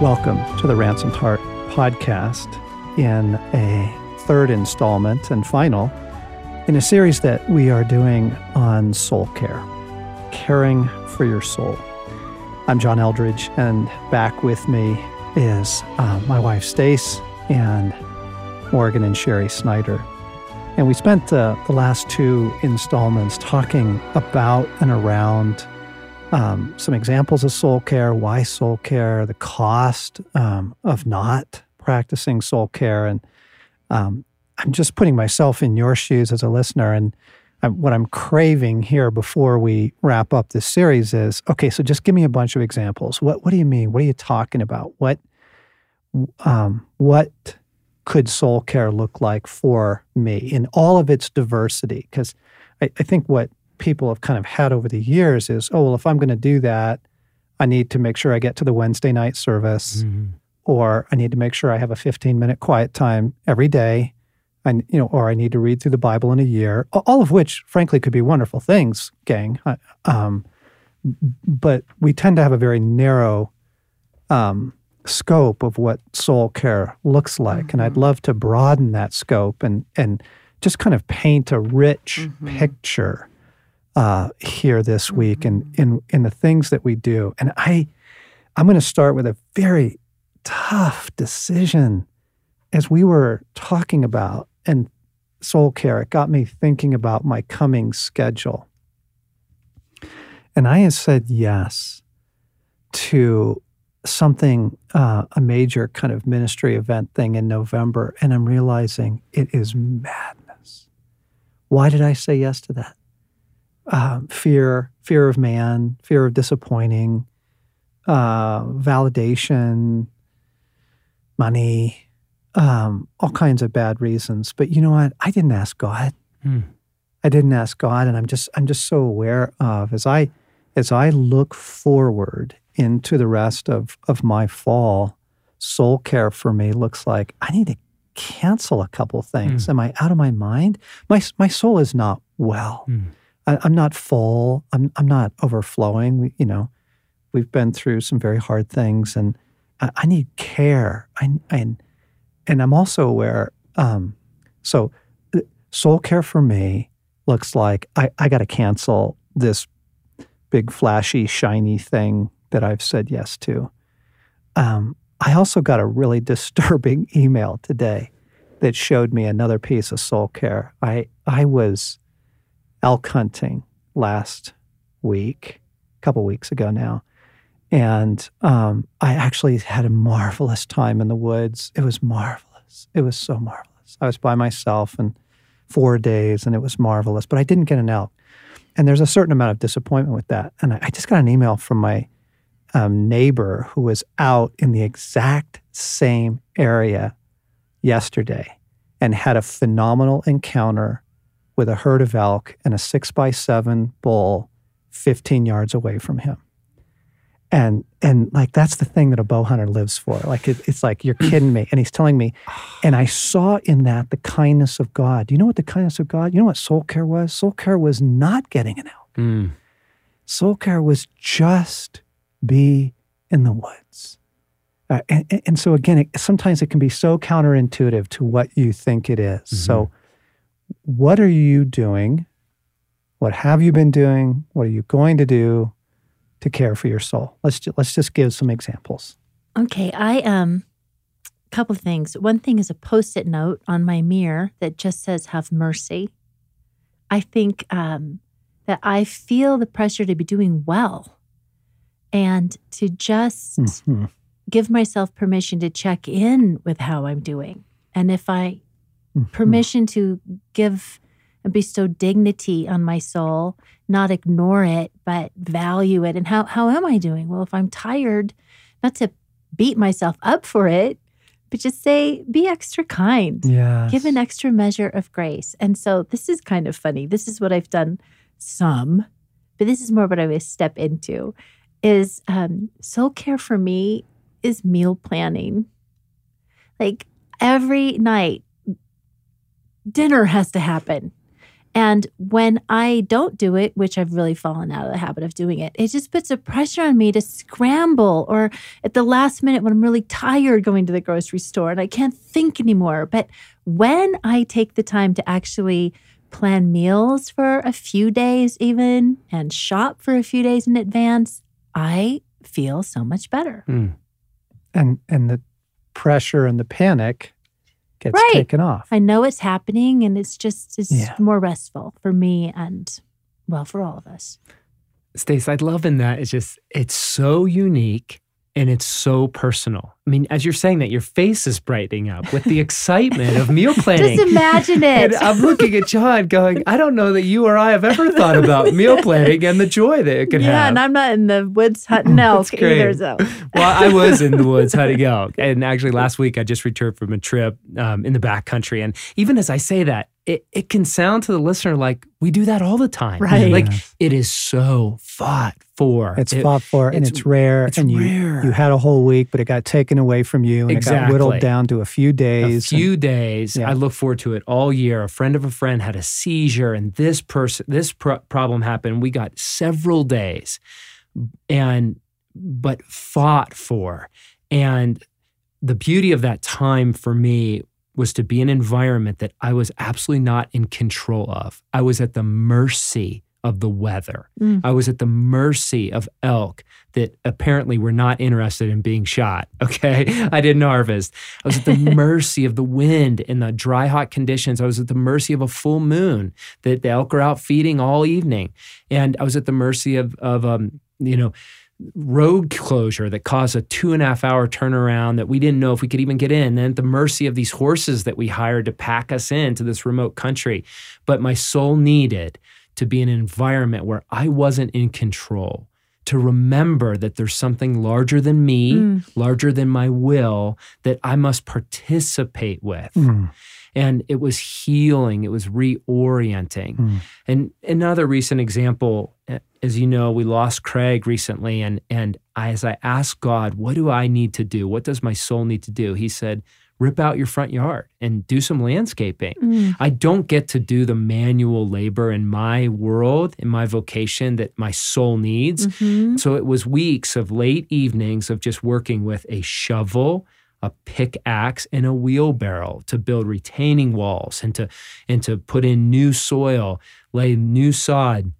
Welcome to the Ransomed Heart podcast in a third installment and final in a series that we are doing on soul care, caring for your soul. I'm John Eldredge, and back with me is uh, my wife Stace and Morgan and Sherry Snyder. And we spent uh, the last two installments talking about and around um, some examples of soul care, why soul care, the cost um, of not practicing soul care. And um, I'm just putting myself in your shoes as a listener. And I'm, what I'm craving here before we wrap up this series is okay, so just give me a bunch of examples. What, what do you mean? What are you talking about? What, um, what could soul care look like for me in all of its diversity? Because I, I think what people have kind of had over the years is, oh, well, if I'm going to do that, I need to make sure I get to the Wednesday night service, mm-hmm. or I need to make sure I have a 15 minute quiet time every day. And, you know, or I need to read through the Bible in a year, all of which, frankly, could be wonderful things, gang. Um, but we tend to have a very narrow um, scope of what soul care looks like. Mm-hmm. And I'd mm-hmm. love to broaden that scope and, and just kind of paint a rich mm-hmm. picture uh, here this week and mm-hmm. in in the things that we do. And I I'm going to start with a very tough decision as we were talking about and soul care. It got me thinking about my coming schedule. And I had said yes to something, uh, a major kind of ministry event thing in November. And I'm realizing it is madness. Why did I say yes to that? Uh, fear, fear of man, fear of disappointing, uh, validation, money, um, all kinds of bad reasons. But you know what? I didn't ask God. Hmm. I didn't ask God, and I'm just I'm just so aware of as I as I look forward into the rest of of my fall. Soul care for me looks like I need to cancel a couple things. Hmm. Am I out of my mind? My my soul is not well. Hmm. I, am not full. I'm I'm not overflowing. We, you know, we've been through some very hard things, and I, I need care. I, I and I'm also aware. Um, so, uh, soul care for me looks like I, I got to cancel this big flashy shiny thing that I've said yes to. Um, I also got a really disturbing email today that showed me another piece of soul care. I I was elk hunting last week, a couple weeks ago now. And um, I actually had a marvelous time in the woods. It was marvelous. It was so marvelous. I was by myself and four days, and it was marvelous. But I didn't get an elk, and there's a certain amount of disappointment with that. And I, I just got an email from my um, neighbor who was out in the exact same area yesterday and had a phenomenal encounter with a herd of elk and a six by seven bull 15 yards away from him. And and like that's the thing that a bow hunter lives for. Like it, it's like you're kidding me. And he's telling me, and I saw in that the kindness of God. Do you know what the kindness of God? You know what soul care was? Soul care was not getting an elk. Mm. Soul care was just be in the woods. Uh, and, and, so again, it, sometimes it can be so counterintuitive to what you think it is. Mm-hmm. So what are you doing? What have you been doing? What are you going to do to care for your soul? Let's ju- let's just give some examples. Okay, I um a couple of things. One thing is a post-it note on my mirror that just says have mercy. I think um that I feel the pressure to be doing well and to just mm-hmm. give myself permission to check in with how I'm doing. And if I. permission to give and bestow dignity on my soul, not ignore it, but value it. And how, how am I doing? Well, if I'm tired, not to beat myself up for it, but just say, be extra kind. Yeah. Give an extra measure of grace. And so this is kind of funny. This is what I've done some, but this is more what I would step into is um, soul care for me is meal planning. Like every night dinner has to happen. And when I don't do it, which I've really fallen out of the habit of doing it, it just puts a pressure on me to scramble or at the last minute when I'm really tired going to the grocery store and I can't think anymore. But when I take the time to actually plan meals for a few days, even and shop for a few days in advance, I feel so much better. Mm. And and the pressure and the panic gets Right. taken off. I know it's happening and it's just it's Yeah. more restful for me and well for all of us. Stace, I love in that it's just it's so unique and it's so personal. I mean, as you're saying that, your face is brightening up with the excitement of meal planning. Just imagine it. And I'm looking at John going, I don't know that you or I have ever thought about meal planning and the joy that it could yeah, have. Yeah, and I'm not in the woods hunting elk either. So well, I was in the woods hunting elk. And actually, last week I just returned from a trip um, in the backcountry. And even as I say that, it, it can sound to the listener like we do that all the time. Right. Like Yes. it is so fought It's It- fought for and it's- it's rare. it's and you, rare. you had a whole week, but it got taken away from you and it got Exactly. whittled down to a few a days. and- few days. Yeah. I look forward to it all year. A friend of a friend had a seizure, and this person, this pro- problem happened. We got several days, and but fought for. And the beauty of that time for me was to be in an environment that I was absolutely not in control of. I was at the mercy of the weather. Mm. I was at the mercy of elk that apparently were not interested in being shot. Okay. I didn't harvest. I was at the mercy of the wind and the dry, hot conditions. I was at the mercy of a full moon that the elk are out feeding all evening. And I was at the mercy of, of um, you know, road closure that caused a two and a half hour turnaround that we didn't know if we could even get in. And at the mercy of these horses that we hired to pack us into this remote country. But my soul needed to be in an environment where I wasn't in control, to remember that there's something larger than me, Mm. larger than my will, that I must participate with. Mm, And it was healing, it was reorienting. mm. And another recent example, uh, as you know, we lost Craig recently, and and I, as I asked God, what do I need to do? What does my soul need to do? He said, rip out your front yard and do some landscaping. Mm. I don't get to do the manual labor in my world, in my vocation that my soul needs. Mhm. So it was weeks of late evenings of just working with a shovel, a pickaxe, and a wheelbarrow to build retaining walls and to and to put in new soil, lay new sod.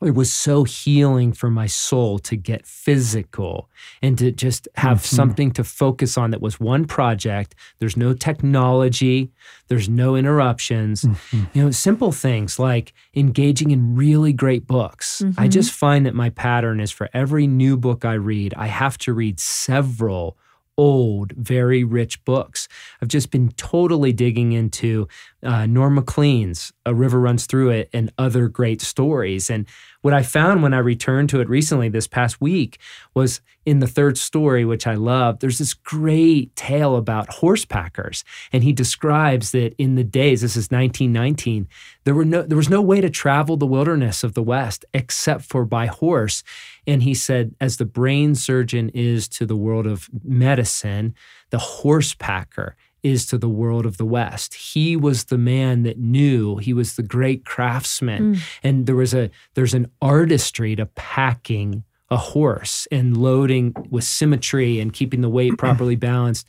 It was so healing for my soul to get physical and to just have Mhm. something to focus on that was one project. There's no technology, there's no interruptions Mhm. you know simple things like engaging in really great books i Mhm. just find that my pattern is for every new book i read i have to read several old very rich books. I've just been totally digging into uh, norm maclean's a river runs through it and other great stories. And what i found when i returned to it recently this past week was in the third story which i love there's this great tale about horse packers. And he describes that in the days this is 1919 there were no there was no way to travel the wilderness of the west except for by horse. And he said as the brain surgeon is to the world of medicine the horse packer is to the world of the west. He was the man that knew. He was the great craftsman. Mm. and there was a there's an artistry to packing a horse and loading with symmetry and keeping the weight properly balanced.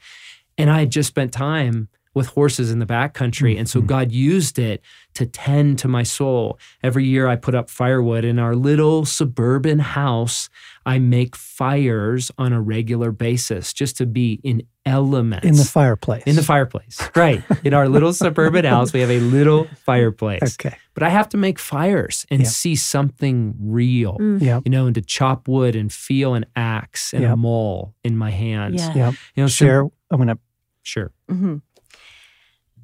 And i had just spent time with horses in the backcountry and so Mhm. god used it to tend to my soul every year i put up firewood in our little suburban house i make fires on a regular basis just to be in elements In the fireplace. in the fireplace right in our little suburban house we have a little fireplace Okay. but I have to make fires and Yeah. see something real, Mm. Yep. you know, and to chop wood and feel an axe and a maul in my hands. Yeah. Yep. You know, so- Share. I'm going to. sure. hmm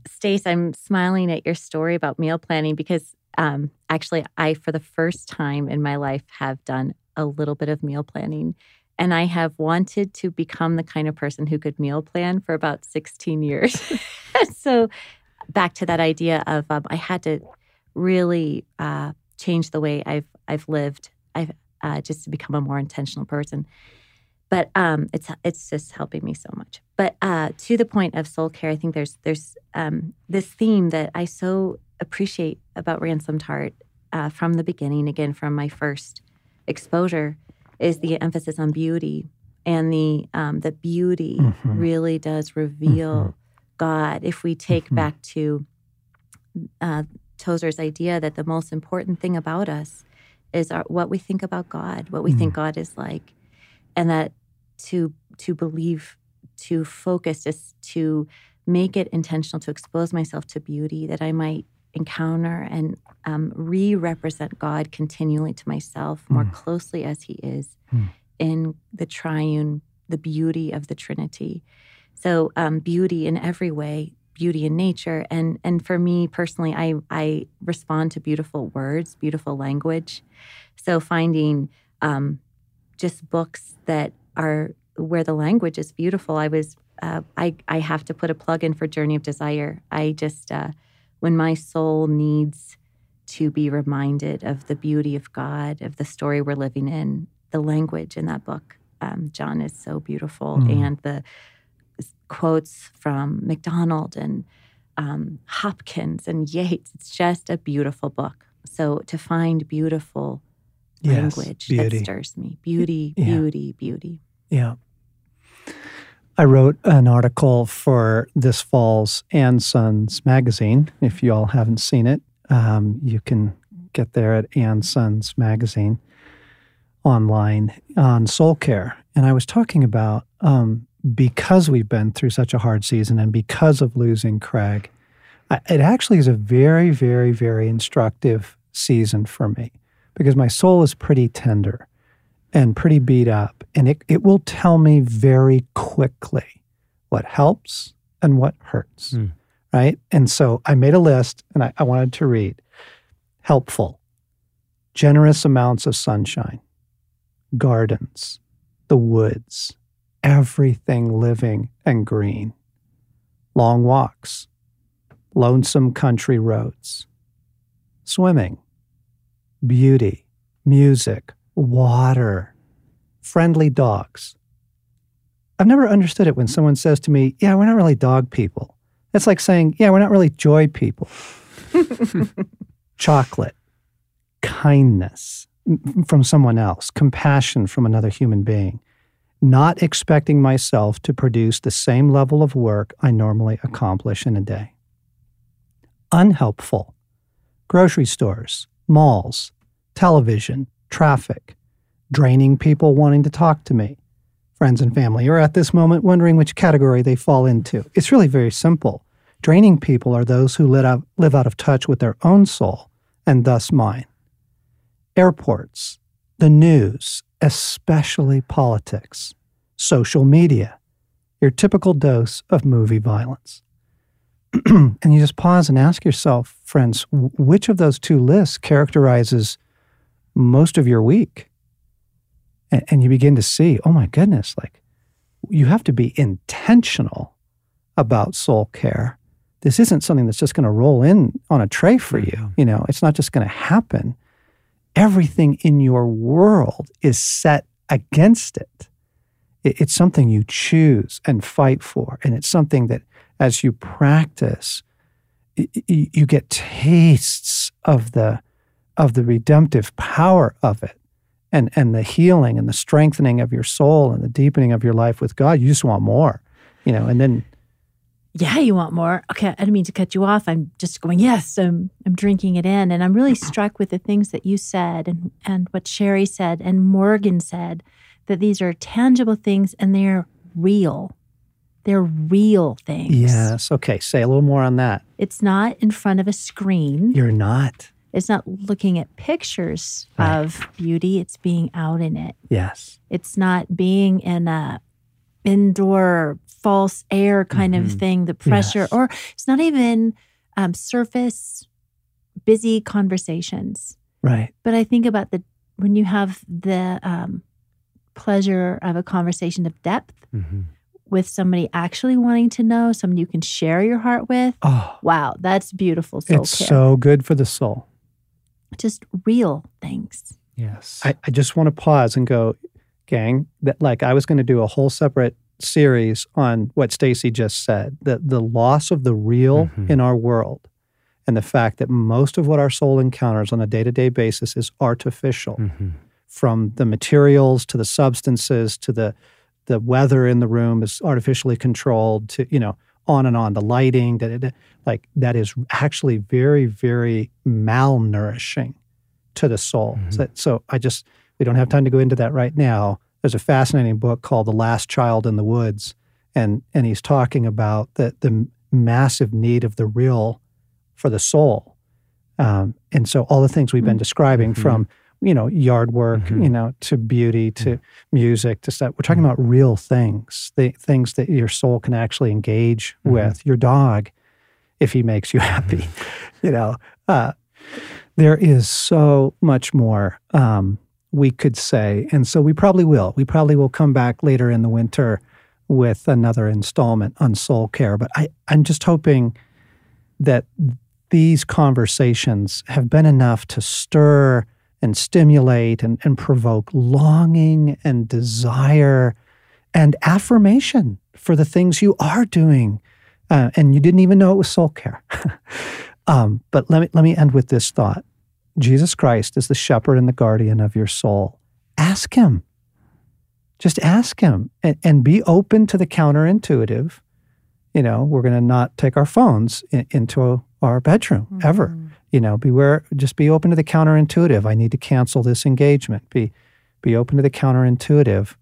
Stace, I'm smiling at your story about meal planning because um, actually, I, for the first time in my life, have done a little bit of meal planning. And I have wanted to become the kind of person who could meal plan for about 16 years. so, back to that idea of um, I had to really uh, change the way I've I've lived. I've uh, just to become a more intentional person. But um, it's it's just helping me so much. But uh, to the point of soul care, I think there's there's um, this theme that I so appreciate about ransomed heart uh, from the beginning, again from my first exposure, is the emphasis on beauty and the um, the beauty Mhm. really does reveal Mhm. God. If we take Mhm. back to uh, Tozer's idea that the most important thing about us is our, what we think about God, what we think Mm. God is like, and that to to believe, to focus, is to make it intentional to expose myself to beauty that I might encounter and um, re-represent God continually to myself more Mm. closely as He is Mm. in the triune, the beauty of the Trinity. So um, beauty in every way, beauty in nature, and and for me personally, I I respond to beautiful words, beautiful language. So finding um, just books that are where the language is beautiful. I was uh, I I have to put a plug in for Journey of Desire. I just uh, when my soul needs to be reminded of the beauty of God, of the story we're living in, the language in that book, um, John is so beautiful, Mm. and the quotes from MacDonald and um, Hopkins and Yeats. It's just a beautiful book. So to find beautiful Yes, language beauty. that stirs me, beauty, Yeah. beauty, beauty. Yeah. I wrote an article for this fall's and Sons magazine. If you all haven't seen it, um, you can get there at and Sons magazine online on soul care. And I was talking about um, because we've been through such a hard season and because of losing Craig, I, it actually is a very, very, very instructive season for me because my soul is pretty tender and pretty beat up. And it, it will tell me very quickly what helps and what hurts. Hmm. Right. And so I made a list and I, I wanted to read. Helpful, generous amounts of sunshine, gardens, the woods, everything living and green, long walks, lonesome country roads, swimming, beauty, music, water, friendly dogs. I've never understood it when someone says to me, Yeah, we're not really dog people. It's like saying, Yeah, we're not really joy people. Chocolate, kindness from someone else, compassion from another human being, not expecting myself to produce the same level of work I normally accomplish in a day. Unhelpful, grocery stores, malls, television, traffic, draining people wanting to talk to me. Friends and family are at this moment wondering which category they fall into. It's really very simple. Draining people are those who live out, of touch with their own soul, and thus mine. Airports, the news, especially politics, social media, your typical dose of movie violence. and you just pause and ask yourself, friends, which of those two lists characterizes most of your week? And, and you begin to see, oh my goodness, like you have to be intentional about soul care. This isn't something that's just going to roll in on a tray for you. Mhm. You know, it's not just going to happen. Everything in your world is set against it. It- It's something you choose and fight for. And it's something that as you practice, you get tastes of the of the redemptive power of it and and the healing and the strengthening of your soul and the deepening of your life with God. You just want more. You know, and then Yeah, you want more. Okay, I didn't mean to cut you off. I'm just going, yes, I'm, I'm drinking it in. And I'm really struck with the things that you said and, and what Sherry said and Morgan said, that these are tangible things and they're real. They're real things. yes, okay, say a little more on that. It's not in front of a screen. You're not. It's not looking at pictures Right. of beauty. It's being out in it. Yes. It's not being in a indoor false air kind of Mhm. thing, the pressure, Yes. or it's not even um, surface busy conversations. Right. But I think about the when you have the um, pleasure of a conversation of depth Mhm. with somebody actually wanting to know, somebody you can share your heart with. Oh, Wow, that's beautiful soul it's care. so good for the soul. Just real things. Yes. I, I just want to pause and go, gang, that like I was going to do a whole separate series on what Stasi just said, the the loss of the real Mhm. in our world and the fact that most of what our soul encounters on a day to day basis is artificial Mhm. from the materials to the substances to the the weather in the room is artificially controlled to you know on and on the lighting da, da, da. like that is actually very very malnourishing to the soul Mhm. so, so i just we don't have time to go into that right now there's a fascinating book called the last child in the woods and and he's talking about the the massive need of the real for the soul um, and so all the things we've been describing Mhm. from you know yard work Mhm. you know to beauty to music to stuff. We're talking about real things the things that your soul can actually engage Mhm. with. Your dog if he makes you happy you know uh, there is so much more um, we could say. And so we probably will. We probably will come back later in the winter with another installment on soul care. But I, i'm just hoping that these conversations have been enough to stir and stimulate and, and provoke longing and desire and affirmation for the things you are doing. Uh, and you didn't even know it was soul care. um, but let me, let me end with this thought Jesus Christ is the shepherd and the guardian of your soul. Ask him. Just ask him and, and be open to the counterintuitive. You know, we're going to not take our phones in, into our bedroom ever Mm. You know beware just be open to the counterintuitive. I need to cancel this engagement. Be be open to the counterintuitive.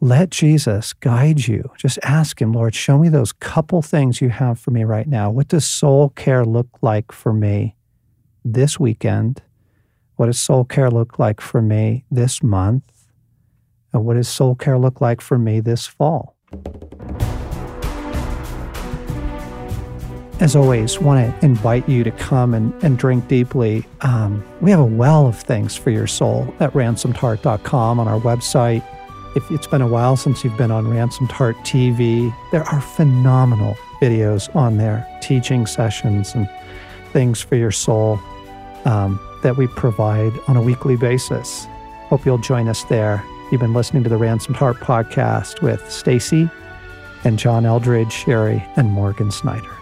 Let jesus guide you. Just ask him lord show me those couple things you have for me right now. What does soul care look like for me this weekend? What does soul care look like for me this month? And what does soul care look like for me this fall as always, want to invite you to come and, and drink deeply. Um, we have a well of things for your soul at ransomedheart.com on our website. If it's been a while since you've been on Ransomed Heart TV, there are phenomenal videos on there, teaching sessions and things for your soul um, that we provide on a weekly basis. Hope you'll join us there. You've been listening to the Ransomed Heart podcast with Stasi and John Eldredge, Sherry, and Morgan Snyder.